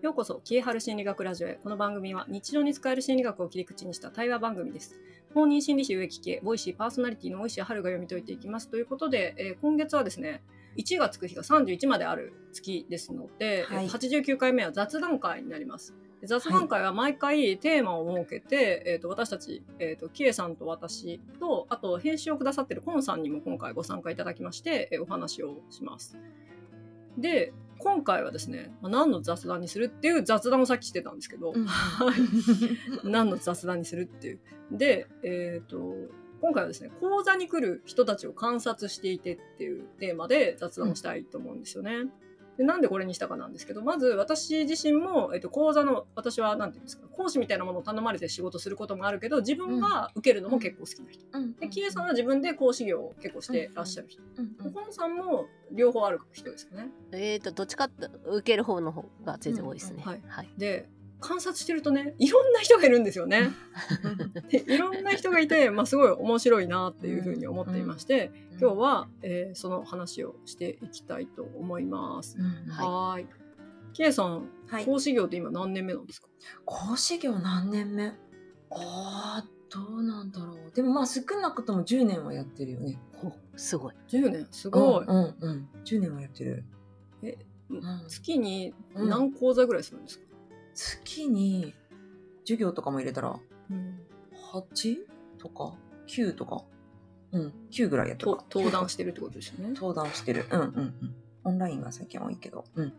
ようこそ、キエハル心理学ラジオへ。この番組は日常に使える心理学を切り口にした対話番組です。公認心理師植木系、ボイシーパーソナリティの大石春が読み解いていきます。ということで、えー今月はですね、1がつく日が31まである月ですので、はいえー89回目は雑談会になります。で雑談会は毎回テーマを設けて、えー、と私たち、えー、とキエさんと私とあと編集をくださってるコンさんにも今回ご参加いただきまして、えーお話をします。で今回はですね、まあ何の雑談にするっていう雑談をさっきしてたんですけど、はい何の雑談にするっていう。で、えっ、と、今回はですね、講座に来る人たちを観察していてっていうテーマで雑談をしたいと思うんですよね。でなんでこれにしたかなんですけど、まず私自身も、えっと、講座の、私はなんていうんですか、講師みたいなものを頼まれて仕事することもあるけど、自分が受けるのも結構好きな人。うんで、キエさんは自分で講師業を結構してらっしゃる人。うんうんコンさんも両方ある人ですかね。えーと、どっちかって受ける方の方が全然多いですね。うんはいはい。で、観察してるとね、いろんな人がいるんですよね。でいろんな人がいて、まあ、すごい面白いなっていうふうに思っていまして、今日は、えーその話をしていきたいと思います。うんはい。キエさん、はい。講師業って今何年目なんですか？講師業何年目？あーどうなんだろう。でもまあ少なくとも10年はやってるよね。お。すごい。?10 年？すごい。うんうん、うん、10年はやってる。えうん。月に何講座ぐらいするんですか、月に授業とかも入れたらうん 8? とか9とかうん9ぐらいやってる登壇してるってことですよね。登壇してる。うんうんうん。オンラインが最近多いけど。うん。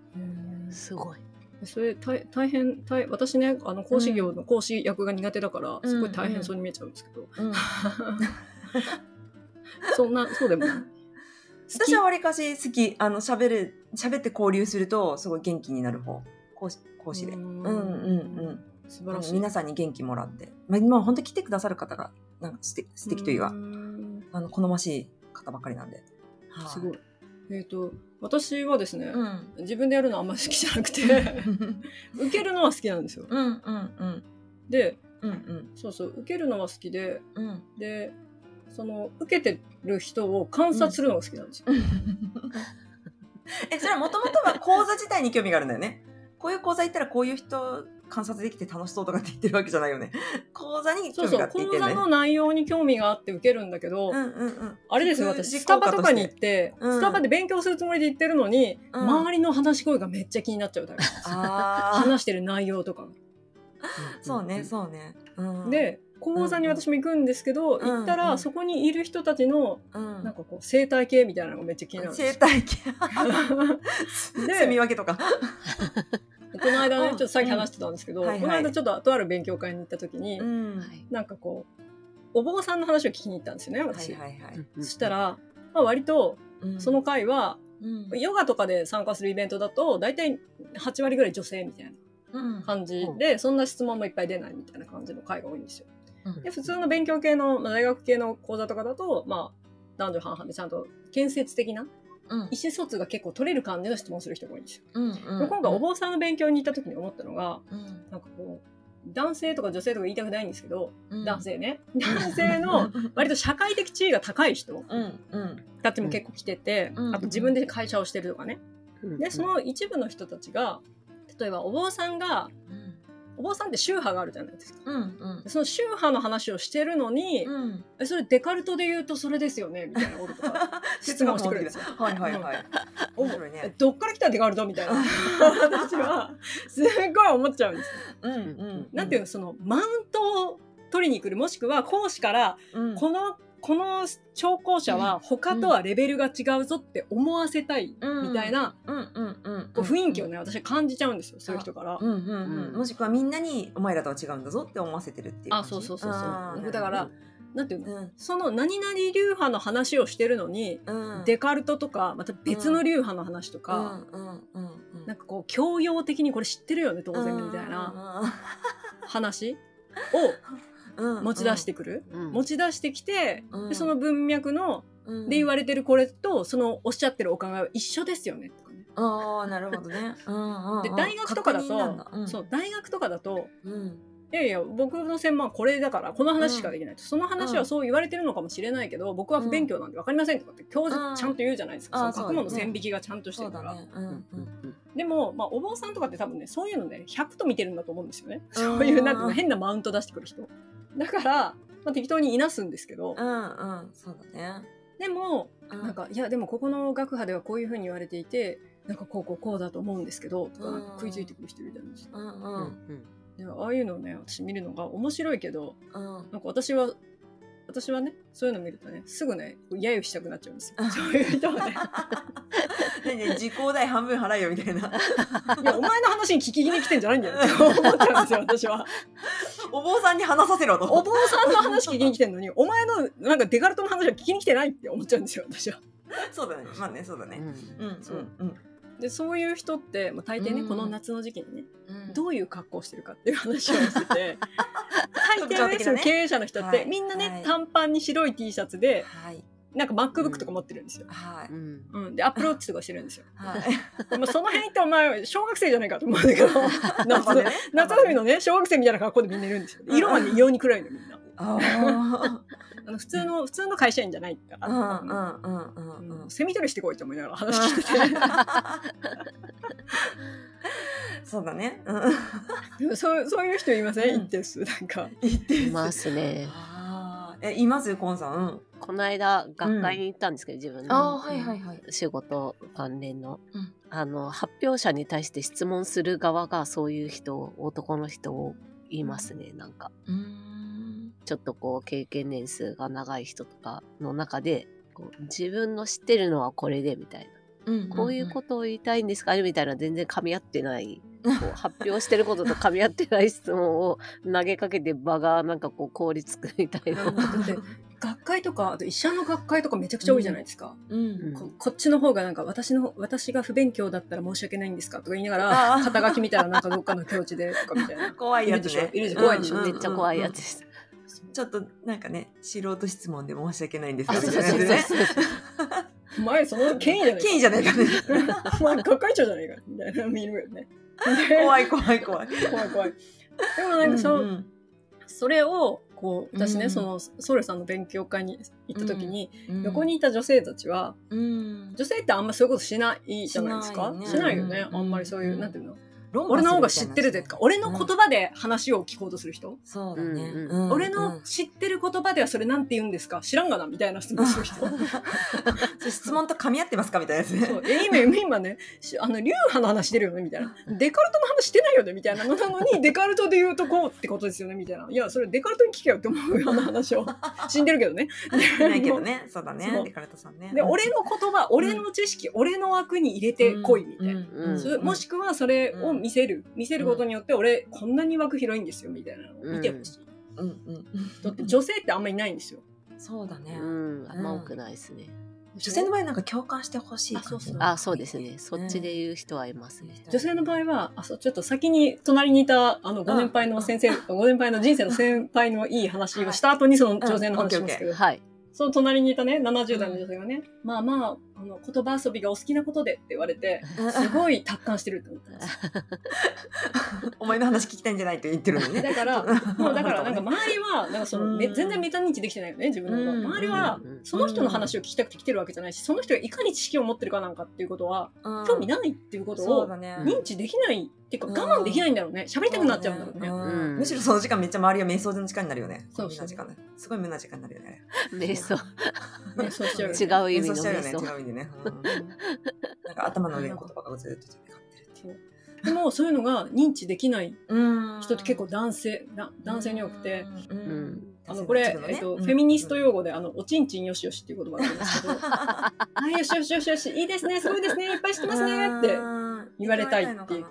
すごい。それ大大変大私ねあの講師業の講師役が苦手だから、うん。すごい大変そうに見えちゃうんですけど、うん そんなそうでも私はわりかし好き。あの喋る喋って交流するとすごい元気になる方講師講師で。ううん。んうんうん。素晴らしい。皆さんに元気もらって、まあ、今本当に来てくださる方がなんか素敵素敵というか、んあの好ましい方ばかりなんで、はい。すごい。えっ、と私はですね、うん。自分でやるのあんまり好きじゃなくて 受けるのは好きなんですよ。うんうんうん。でうんうん。そうそう受けるのは好きでうん。でその受けてる人を観察するのが好きなんですよ、えそれはもともとは講座自体に興味があるんだよねこういう講座行ったらこういう人観察できて楽しそうとかって言ってるわけじゃないよね。講座に興味があって言って講座の内容に興味があって受けるんだけど、うんうんうん。あれですよ私スタバとかに行っ実て、うん。スタバで勉強するつもりで行ってるのに、うん。周りの話し声がめっちゃ気になっちゃうタイプ。話してる内容とかが。そうねそうね、うん、で講座に私も行くんですけど、ん行ったら、うん。そこにいる人たちのうん。なんかこう生態系みたいなのがめっちゃ気になるんです生態系。で住み分けとか。この間ねうん。ちょっとさっき話してたんですけど、うん。はいはい。この間ちょっととある勉強会に行った時に、ん。はい。なんかこうお坊さんの話を聞きに行ったんですよねはい私、はいはい、そした、ら、まあ、割とうん。その会は、うん。ヨガとかで参加するイベントだと大体8割ぐらい女性みたいなうん。感じで、そんな質問もいっぱい出ないみたいな感じの会が多いんですよ。うん。で普通の勉強系の、まあ、大学系の講座とかだと、まあ、男女半々でちゃんと建設的なうん。意思疎通が結構取れる感じの質問する人が多いんですよ。うんで今回お坊さんの勉強に行った時に思ったのがうん。なんかこう男性とか女性とか言いたくないんですけど、うん。男性ね。男性の割と社会的地位が高い人うんうん。たちも結構来てて、うん。あと自分で会社をしてるとかね。うん。でその一部の人たちが例えばお坊さんがうんお坊さんって宗派があるじゃないですか。うんうんその宗派の話をしてるのに、うんえそれデカルトで言うとそれですよねみたいなこととか 質問してくるんですよ。はいはいはい。お面白いね。えどっから来たデカルトみたいな 私はすごい思っちゃうんですよ。うんうん。なんていうのそのマウントを取りに来るもしくは講師からのこのこの聴講者は他とはレベルが違うぞって思わせたいみたいな雰囲気をね私は感じちゃうんですよそういう人から。うんうんうん。もしくはみんなにお前らとは違うんだぞって思わせてるっていう感あじ。そうそうそう。そう。だからなんていうの？うん。その何々流派の話をしてるのに、うん。デカルトとかまた別の流派の話とか、うん。なんかこう教養的にこれ知ってるよね当然みたいな話を持ち出してくる、うん。持ち出してきて、うん。でその文脈ので言われてるこれとそのおっしゃってるお考えは一緒ですよね。とかね。ああなるほどね。で大学とかだと、そう大学とかだとうん。いやいや僕の専門はこれだからこの話しかできないと、その話はそう言われてるのかもしれないけど、僕は不勉強なんで分かりませんとかって教授うんちゃんと言うじゃないですか、あその学問の線引きがちゃんとしてるから、でも、まあ、お坊さんとかって多分ねそういうのね100と見てるんだと思うんですよね、うん。そういうなんていうの変なマウント出してくる人だから、まあ、適当にいなすんですけど、うんうんそうだね。でもうんなんかいやでもここの学派ではこういうふうに言われていてなんかこうこうこうだと思うんですけどとかなんか食いついてくる人いるじゃないですか。うんううんんでああいうのをね私見るのが面白いけどうん。なんか私は私はねそういうの見るとねすぐね揶揄したくなっちゃうんですよ。そういう人はね ねね時効代半分払えよみたいな。いやお前の話に聞きに来てんじゃないんだよって思っちゃうんですよ私は。お坊さんに話させろと。お坊さんの話聞きに来てんのにお前のなんかデカルトの話は聞きに来てないって思っちゃうんですよ私は。そうだね。まあね、そうだね。うんうん、そううん、でそういう人って、まあ、大抵ね、うんこの夏の時期にねうん。どういう格好をしてるかっていう話をしてて大 特抵ねその経営者の人って、はいみんなね、はい短パンに白い T シャツではい。なんか MacBook とか持ってるんですよ。はい。うんうん、でアップローチとかしてるんですよ。はい。でもその辺ってお前小学生じゃないかと思うんだけど 夏ね夏休みのね小学生みたいな格好でみんないるんですよ。色はね異様に暗いのみんな。ああの普通の普通の会社員じゃないから。あ。うん、うん、うん、うん、うんうん。セミ取りしてこいと思いながら話聞いてて。そうだね。うん。そうそういう人いません、うん一定数なんか。いますね。ああ。え、いますコンさん？うん。この間学会に行ったんですけど、自分ああ、のはい、はい、はい。仕事関連の、うんあの発表者に対して質問する側がそういう人男の人を言いますねなんかうーん。ちょっとこう経験年数が長い人とかの中でこう自分の知ってるのはこれでみたいな、うんこういうことを言いたいんですかみたいな全然噛み合ってない こう発表してることと噛み合ってない質問を投げかけて場がなんかこう凍りつくみたいな。学会とかあと医者の学会とかめちゃくちゃ多いじゃないですか。うん。うんここっちの方がなんか私の私が不勉強だったら申し訳ないんですかとか言いながら肩書き見たらなんかどっかの境地でとかみたいな。怖いやつでしょいるでしょ怖いでしょうんめっちゃ怖いやつで。す。ちょっとなんかね、素人質問で申し訳ないんですあが、そうそうそうみたいなやつねお前その権威じゃないか。権威じゃないかね。お前学会長じゃないかみたいなの見るよね。怖い怖い怖い。怖い怖い。でもなんかそ,、うんそれをこう私ね、うんそのソルさんの勉強会に行った時に、うん横にいた女性たちはうん女性ってあんまそういうことしないじゃないですか？ししないいなよね。うんあんまりそういう、うんなんていうの？俺の方が知ってるぜとか、俺の言葉で話を聞こうとする人、そうだね。俺の知ってる言葉ではそれなんて言うんですか？知らんがな？みたいな質問する人。質問と噛み合ってますか？みたいなやつ。ね。そうえ今今ねしあの流派の話してるよね？みたいな。デカルトの話してないよね？みたいなのなのにデカルトで言うとこうってことですよね？みたいな。いやそれデカルトに聞けよって思うような話を。死んでるけどね。ないけどね。そうだね。デカルトさんね。で俺の言葉俺の知識、俺の枠に入れてこいみたいな、もしくはそれを見せる、見せることによって俺こんなに枠広いんですよみたいなのを見てほしい、うんうん。だって女性ってあんまりいないんですよ。そうだね。うん、あんま多くないですね。女性の場合なんか共感してほしい感じあそうそう。あ、そうですね。そっちで言う人はいますね。女性の場合はあそうちょっと先に隣にいたあのご年配の先生、ご年配の人生の先輩のいい話をした後にその女性の話しますけど、はい。その隣にいたね70代の女性がね、まあまああの言葉遊びがお好きなことでって言われて すごい達観してるって思ってます お前の話聞きたいんじゃないと言ってるのにね。だからもうだからなんか周りはなんかそのめうん。全然メタ認知できてないよね自分の周りはうん。その人の話を聞きたくて来てるわけじゃないしその人がいかに知識を持ってるかなんかっていうことはうん。興味ないっていうことを。認知できないっていうか我慢できないんだろうね。喋りたくなっちゃうんだろうね。そううん。むしろその時間めっちゃ周りは瞑想の時間になるよね。そうそう。すごい無な時間になるよね。瞑想。ねそうしちゃうよね。違う意味の瞑想でね。うん。なんか頭の上の言葉がずっと飛び交ってるっていう。でもそういうのが認知できないうん。人って結構男性な男性に多くて、あのこれ、えっとフェミニスト用語であのおちんちんよしよしっていう言葉があるんですけど。あよしよしよしよしいいですねすごいですねいっぱい知ってますねって言われたいっていう。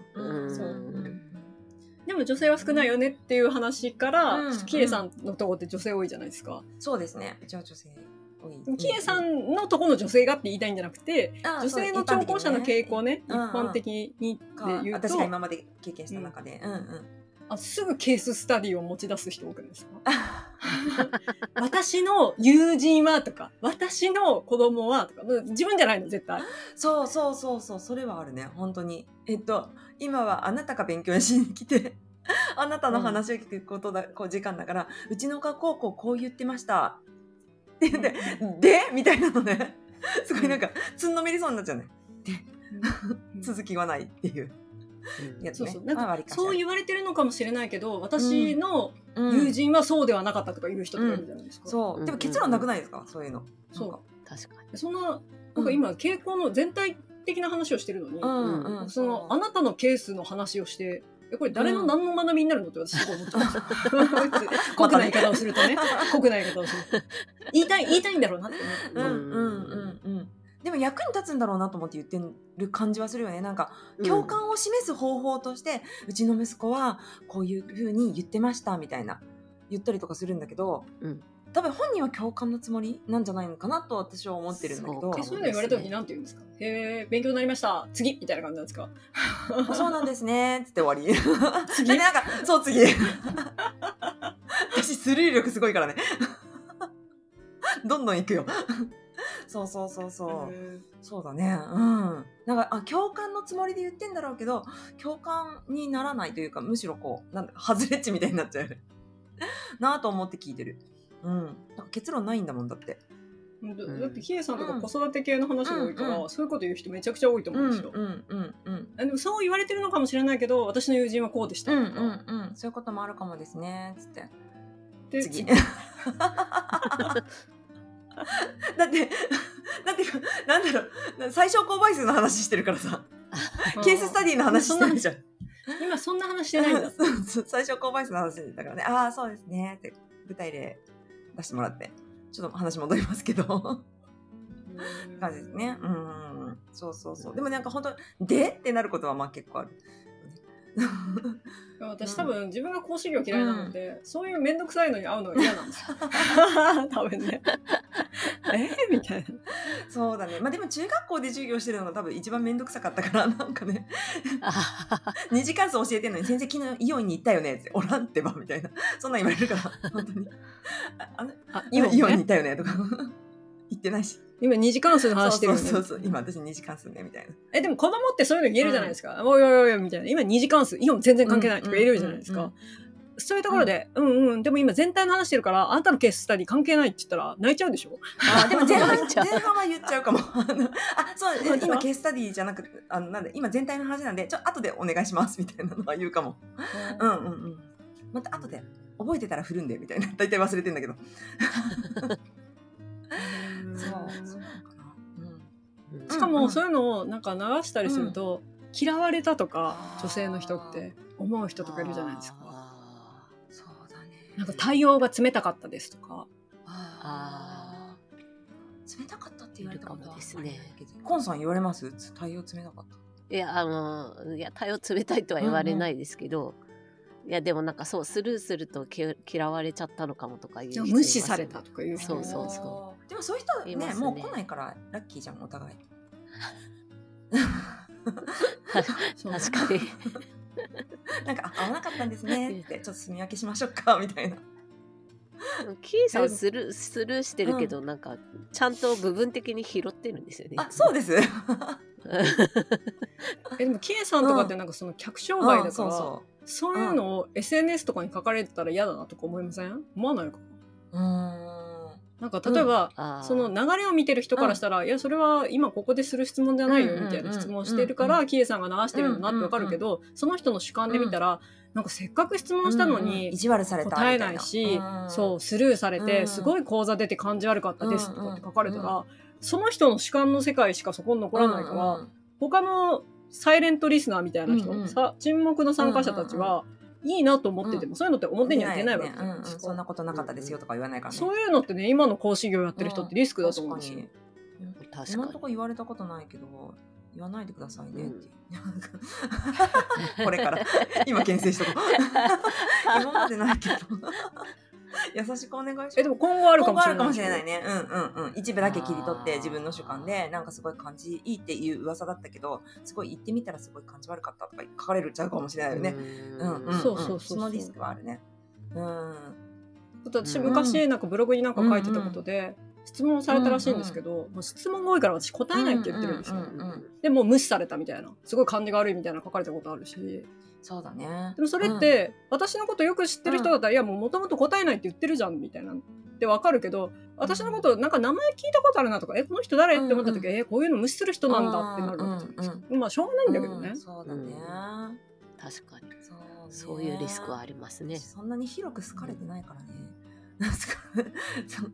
でも女性は少ないよねっていう話から、うん。キエさんのとこって女性多いじゃないですか。そうですね。一応女性キエさんのとこの女性がって言いたいんじゃなくて、あ女性の聴講者の傾向ね、一般的にでか言うと私が、今まで経験した中で。うんうん。あすぐケーススタディを持ち出す人多くないですか？私の友人はとか、私の子供はとか、自分じゃないの、絶対。そうそうそうそう、それはあるね、本当に。えっと、今はあなたが勉強しに来て、あなたの話を聞くことだ、こう時間だから、うちの学校こうこう言ってました。って言って、でみたいなのね。すごいなんか、つんのめりそうになっちゃうね。うん続きはないっていううんやつね。そうそうなんかまあ割かしそう言われてるのかもしれないけど私のうん友人はそうではなかったとか言う人とかいるじゃないですか。そう。でも結論なくないですか？そういうの。そう確かに。そんななんか今傾向の全体的な話をしてるのに、うんうん。そのあなたのケースの話をしてえこれ誰の何の学びになるのって私すごい思ってます。酷な言い方をするとね酷な言い方をすると言いたい言いたいんだろうなって思う。うんうんうんうん。でも役に立つんだろうなと思って言ってる感じはするよね。なんか共感を示す方法として、うちの息子はこういうふうに言ってましたみたいな言ったりとかするんだけど、うん多分本人は共感のつもりなんじゃないのかなと私は思ってるんだけど。そうそういうの言われた時に何て言うんですか？へえ勉強になりました。次みたいな感じなんですか？あそうなんですね。っつって終わり。次？で なんかそう次。私スルー力すごいからね。どんどん行くよ。そうそうそうそう、へそうだね。うん。なんか、あ、共感のつもりで言ってんだろうけど、共感にならないというか、むしろこう、なんだ、外れっちみたいになっちゃう。なぁと思って聞いてる。うん。結論ないんだもんだって。ーだってヒエさんとか子育て系の話が多いから、そういうこと言う人めちゃくちゃ多いと思うんですよ。うんうんうん。あでもそう言われてるのかもしれないけど私の友人はこうでしたうんとか、うんうん。そういうこともあるかもですね。つって。で次。だって、だって、なんだろう、最小公倍数の話してるからさ、ケーススタディの話してるじゃん。今そんな話してないんだ 最小公倍数の話だからね、ああ、そうですねって、具体例出してもらって、ちょっと話戻りますけど、感じですね。うん、そうそうそう。でもなんか本当、で？ってなることはまあ結構ある。私多分自分が講師業嫌いなので、そういう面倒くさいのに会うのが嫌なんですよ 多分ね え？みたいなそうだね。まあでも中学校で授業してるのが多分一番めんどくさかったから、なんかね、二次関数教えてんのに先生昨日イオンに行ったよねって、おらんってばみたいな。そんなん言われるから、本当に。ああイオン,、イオンに行ねったよねとか。行ってないし。今二次関数の話してるよねそうそう。今私二次関数ね、みたいな。えでも子供ってそういうの言えるじゃないですか、おいおいおいみたいな今二次関数イオン全然関係ないとか言えるじゃないですか、うんうんそういうところで、うん、うんでも今全体の話してるからあんたのケーススタディ関係ないって言ったら泣いちゃうでしょ？あでも前半 前半は言っちゃうかも。あそう 今ケーススタディじゃなくてあのなんで今全体の話なんでちょ後でお願いしますみたいなのは言うかも。うんうんうん。また後で覚えてたら振るんでみたいな大体忘れてんだけど。うん。そう。しかもそういうのをなんか流したりすると、嫌われたとか女性の人って思う人とかいるじゃないですか。あそうだね。なんか対応が冷たかったですとか。あー。冷たかったって言われたことはいるかもですね。コンさん言われます？対応冷たかった。ーいやあのいや対応冷たいとは言われないですけど、いやでもなんかそうスルーするとき嫌われちゃったのかもとかいう人いますよね。無視されたとかいう人そうそうそでもそういう人ねいますねもう来ないからラッキーじゃんお互い。確かに なんかあ合わなかったんですねってちょっと住み分けしましょうか みたいな。キーさんスルースルーしてるけど、なんかちゃんと部分的に拾ってるんですよねあそうです。えでもキエさんとかってなんかその客商売だから、うんそういうのを SNS とかに書かれてたら嫌だなとか思いません？思わないかう。ん。なんか例えば、あー。その流れを見てる人からしたら、いやそれは今ここでする質問じゃないようんみたいな質問をしてるから、うん。キエさんが流してるんだなってわかるけど、その人の主観で見たら、なんかせっかく質問したのうんうん。に意地悪されたみた答えいなないし、うん。そうスルーされて、うん。すごい講座出て感じ悪かったですとかって書かれたら、うんうその人の主観の世界しかそこに残らないから、うんうん他のサイレントリスナーみたいな人、うんうんさ沈黙の参加者たちは、いいなと思ってても、うん。そういうのって表には出ないわけじゃねないですか。そんなことなかったですよとか言わないからね。そういうのってね、今の講師業やってる人ってリスクだと思うんですよ。確かに。今のところ言われたことないけど言わないでくださいねって、うん。これから。今牽制しとこう。今までないけど優しくお願いしますえ、でも今後あるかもしれない。今後あるかもしれないね。うんうんうん。一部だけ切り取って自分の主観で、なんかすごい感じいいっていう噂だったけど、すごい言ってみたらすごい感じ悪かったとか書かれるちゃうかもしれないよね。うんうん、うん。そうそうそうそのリスクはあるね。うん。私昔なんかブログになんか書いてたことで、質問をされたらしいんですけど、もう質問が多いから私答えないって言ってるんですよ。うんうんうんうんでもう無視されたみたいなすごい感じが悪いみたいな書かれたことあるしそうだね。でもそれって、私のことよく知ってる人だったら、いやもうもともと答えないって言ってるじゃんみたいなってわかるけど私のことなんか名前聞いたことあるなとかえこの人誰って思った時、うんえこういうの無視する人なんだってなるわけじゃないですか、まあしょうがないんだけどね。うん、そうだね、確かに。そうね。そういうリスクはありますね。そんなに広く好かれてないからね。なん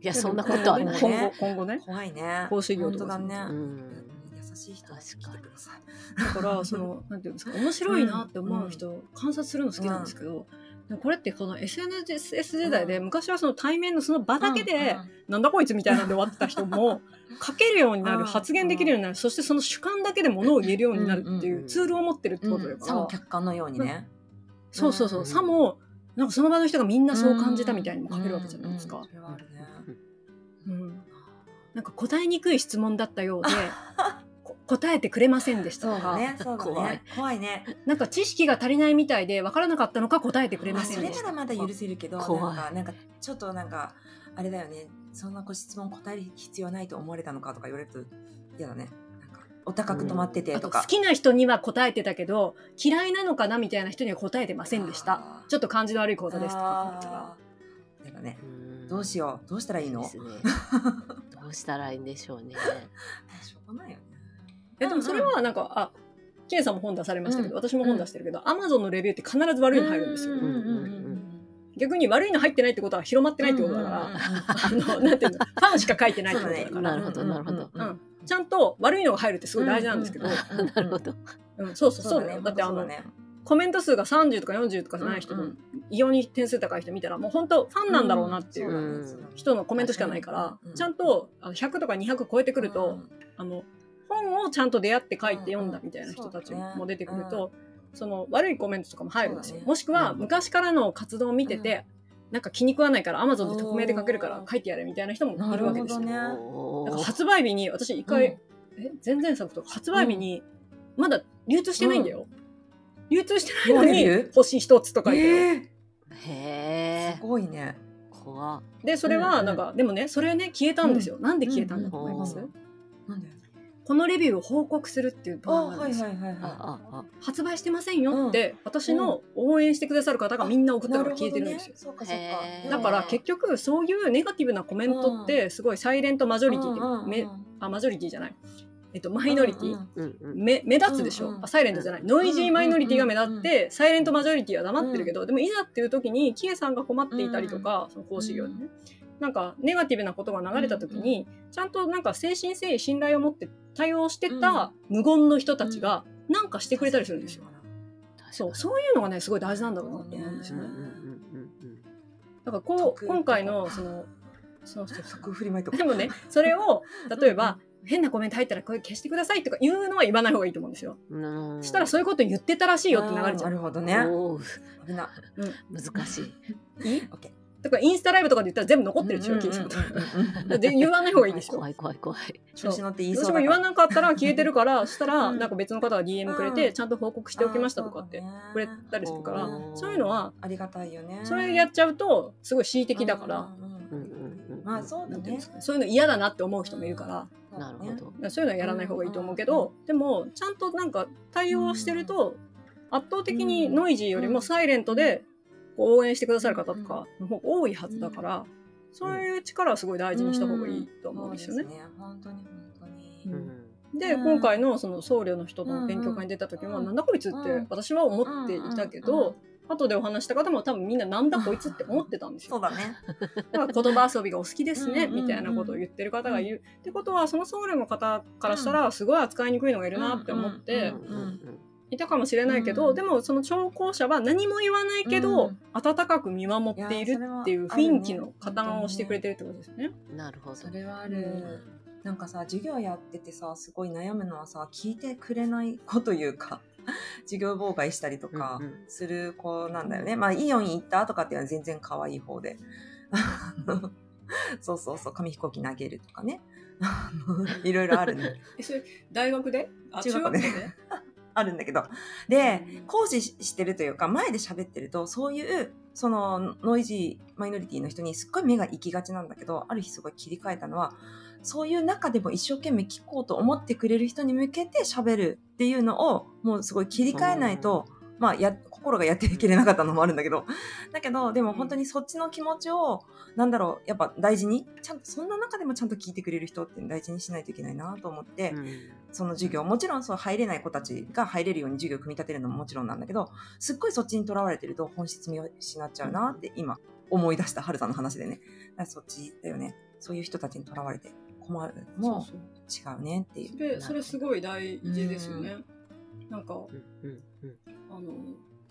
いや、そんなことはない。今後今後ね。怖いね。講師業とかねね。うん優しい人は来てください。だから そのなんていうんですか面白いなって思う人、観察するの好きなんですけど、でもこれってこの SNS 時代で、うん。昔はその対面のその場だけで、うんうん。なんだこいつみたいなんで終わってた人も 書けるようになる、うん。発言できるようになるそしてその主観だけでものを言えるようになるってうんいううん。ツールを持ってるってことだから、さも客観のようにね。そうそうそう、うん。さもなんかその場の人がみんなそう感じたみたいにも書けるわけじゃないですか。うん。うん。それはあるね。うん。なんか答えにくい質問だったようでこ 答えてくれませんでしたとか、そうだね。そうだ怖いね。怖いね。なんか知識が足りないみたいで分からなかったのか答えてくれませそれんでしたならまだ許せるけど、なんか、なんか、ちょっとなんか、あれだよね。そんなご質問答える必要ないと思われたのかとか言われると嫌だね。なんか、お高く止まっててあととか。好きな人には答えてたけど嫌いなのかなみたいな人には答えてませんでしたちょっと感じの悪い講座ですとか書くとかあーやだね。うんどうしよう。どうしたらいいの？ね。どうしたらいいんでしょうね。しょうがないよね。えでもそれはなんか、あ、ケイさんも本出されましたけど、私も本出してるけど、アマゾンのレビューって必ず悪いの入るんですよ。逆に悪いの入ってないってことは広まってないってことだから、あの、なんていうの、ファンしか書いてないってことだから、なるほどなるほど。うんちゃんと悪いのが入るってすごい大事なんですけど、なるほど。うん、そうそうそうだよ。だってあの、コメント数が30とか40とかじゃない人の、うんうん。異様に点数高い人見たら、もう本当ファンなんだろうなっていううん。人のコメントしかないから、ちゃんとあの100とか200超えてくると、あの本をちゃんと出会って書いて読んだみたいな人たちも出てくると、その悪いコメントとかも入るんですよ。もしくはうん昔からの活動を見てて、なんか気に食わないから Amazon で匿名で書けるから書いてやれみたいな人もいるわけですよ。なるだほどね。から発売日に私一回、え前々作とか発売日にまだ流通してないんだよ。流通してないのに星一つとか言ってる。えー。へえす。ごいね。怖っ。でそれはなんか、でもねそれね消えたんですよ。なんで消えたんだと思います、うん。なんで？このレビューを報告するっていうあ、動画なんはいです発売してませんよって、私の応援してくださる方がみんな送っい。たから消えてるんですよ。そうかそうへか。ー。だから結局そういうネガティブなコメントってすごいサイレントマジョリティめあマジョリティじゃない、えっと、マイノリティ、うんうんうん。め目立つでしょ、うんうんあサイレントじゃない。ノイジーマイノリティが目立って、うんサイレントマジョリティは黙ってるけど、でもいざっていう時にキエさんが困っていたりとか、その講師業でね、なんかネガティブなことが流れた時に、ちゃんとなんか誠心誠意信頼を持って対応してた無言の人たちがなんかしてくれたりするんですよ。そうそういうのがねすごい大事なんだろうなと思うんですよね。うんうんうんうんだからこう得今回のそのその即振りまいとかでもねそれを 例えば、変なコメント入ったらこれ消してくださいとか言うのは言わない方がいいと思うんですよ。したらそういうこと言ってたらしいよって流れちゃう。なるほどね。おー危な。難しい。いい？オッケー。だからインスタライブとかで言ったら全部残ってるでしょ、キーさんで言わない方がいいですよ。怖い怖い怖い。調子乗って言いそう私だから。も言わなかったら消えてるから、そしたらうん。なんか別の方が DM くれて、うん。ちゃんと報告しておきましたとかってくれたりするから、そういうのは、ありがたいよね。それやっちゃうとすごい恣意的だから。まあそうだね。そういうの嫌だなって思う人もいるから、なるほど。そういうのはやらない方がいいと思うけど、でもちゃんとなんか対応してると、圧倒的にノイジーよりもサイレントで応援してくださる方とかの方が多いはずだから、そういう力はすごい大事にした方がいいと思うんですよね。ですね。本当に本当に。うん。で、うん。今回のその僧侶の人の勉強会に出た時も、うんなんだこいつって私は思っていたけど、うん後でお話した方も多分みんななんだこいつって思ってたんですよ。そうだね。だから言葉遊びがお好きですね、みたいなことを言ってる方がいる。ってことは、その僧侶の方からしたら、すごい扱いにくいのがいるなって思っていたかもしれないけど、うんでもその聴講者は何も言わないけど、うん温かく見守っているっていう雰囲気の加担をしてくれてるってことですよね。なるほど。それはある。なんかさ、授業やっててさ、すごい悩むのはさ、聞いてくれない子というか、授業妨害したりとかうんうんする子なんだよね。まあ、イオンに行ったとかっていうのは全然可愛い方で。そうそうそう、紙飛行機投げるとかね。あ のいろいろあるね。え、それ、大学で？あ中学で？あるんだけど。で、講師してるというか、前で喋ってると、そういう、そのノイジーマイノリティの人にすっごい目が行きがちなんだけど、ある日すごい切り替えたのは、そういう中でも一生懸命聞こうと思ってくれる人に向けて喋るっていうのを、もうすごい切り替えないと、まあ、や、心がやっていけれなかったのもあるんだけど、だけど、でも本当にそっちの気持ちを、なんだろう、やっぱ大事に、ちゃんと、そんな中でもちゃんと聞いてくれる人って大事にしないといけないなと思って、うんその授業、もちろんそう入れない子たちが入れるように授業を組み立てるのももちろんなんだけど、すっごいそっちにとらわれてると本質見失っちゃうなって今思い出した、はるさんの話でね。だそっちだよね。そういう人たちにとらわれて困るのも違うねっていう。それそれすごい大事ですよね。なんかうんうんうん。あの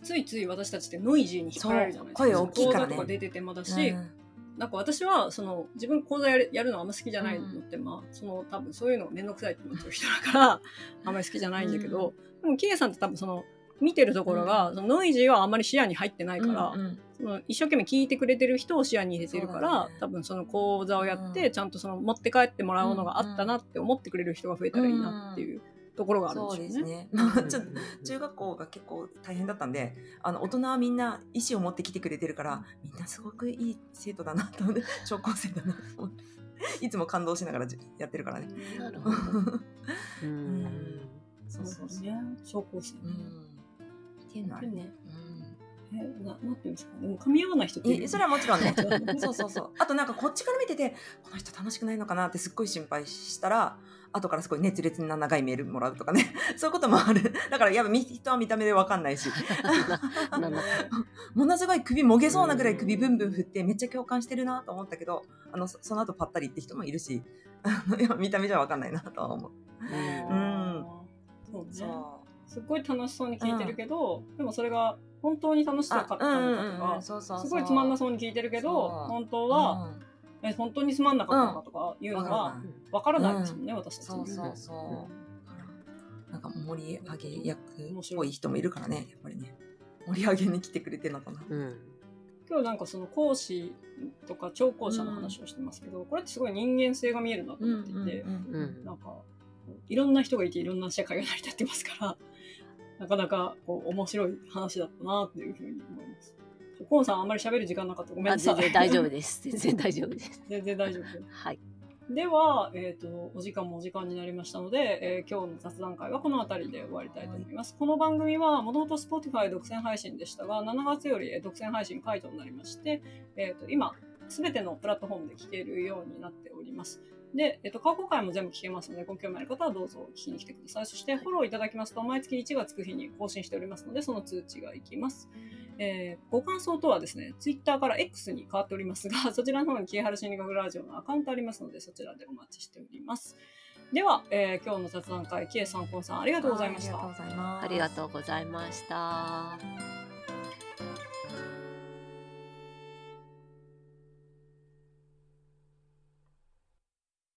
ついつい私たちってノイジーに引っ張られるじゃないですか。声大きいからね。講座とか出ててもだし、うん。なんか私はその自分講座やるやるのあんま好きじゃないのって、まあその多分そういうの面倒くさいって思ってる人だから あんまり好きじゃないんだけど、でもキエさんって多分その見てるところが、そのノイジーはあんまり視野に入ってないから、うんうんその一生懸命聞いてくれてる人を視野に入れてるから、ね。多分その講座をやって、うん。ちゃんとその持って帰ってもらうものがあったなって思ってくれる人が増えたらいいなっていうところがあるんですすね。うんうんうんちょっと中学校が結構大変だったんで、あの大人はみんな意思を持ってきてくれてるから、みんなすごくいい生徒だなと思って、超高生だなと思って、いつも感動しながらじやってるからね。なるほど。ううんんそうそうそう。ね。小高生ね。うん。っていうのはあるね。えななんていうんですか？でも噛み合わない人ってそれはもちろんね。う そうそうそう。あとなんかこっちから見てて、この人楽しくないのかなってすっごい心配したら、後からすごい熱烈な長いメールもらうとかね。そういうこともある。だからやっぱ見人は見た目でわかんないし。ものすごい首もげそうなぐらい首ブンブン振ってめっちゃ共感してるなと思ったけど、あの、そその後パッタリって人もいるし、見た目じゃわかんないなとは思う。うんそうねそすっごい楽しそうに聞いてるけど、でもそれが本当に楽しう。かったのかとか、そうそう。すごいつまんなそうに聞いてるけど、本当は、うんえ本当につまんなかったのかとかいうのはわからないですもんね、私たちに。そうそうそう。なんか盛り上げ役っぽい人もいるからね、やっぱりね。盛り上げに来てくれてるのかな。うん今日なんかその講師とか聴講者の話をしてますけど、これってすごい人間性が見えるなと思っていて、うんなんかいろんな人がいていろんな社会が成り立ってますから、なかなかこう面白い話だったなっていうふうに思います。コンさんあんまり喋る時間なかったらごめんあなさい。全然大丈夫です。全然大丈夫です。全然大丈夫。はい。では、えっ、と、お時間もお時間になりましたので、えー今日の雑談会はこの辺りで終わりたいと思います。この番組は、もともと Spotify 独占配信でしたが、7月よりえー独占配信解除になりまして、えっ、と、今、すべてのプラットフォームで聞けるようになっております。で、えっ、と、過去回も全部聞けますので、ご興味ある方はどうぞ聞きに来てください。そして、フォローいただきますと、毎月1がつく日に更新しておりますので、その通知がいきます。えーご感想とはですね、ツイッターから X に変わっておりますが、そちらの方にキエハル心理学ラジオのアカウントありますので、そちらでお待ちしております。では、えー今日の雑談会、キエさん、コンさん、ありがとうございました。ありがとうございます。ありがとうございました。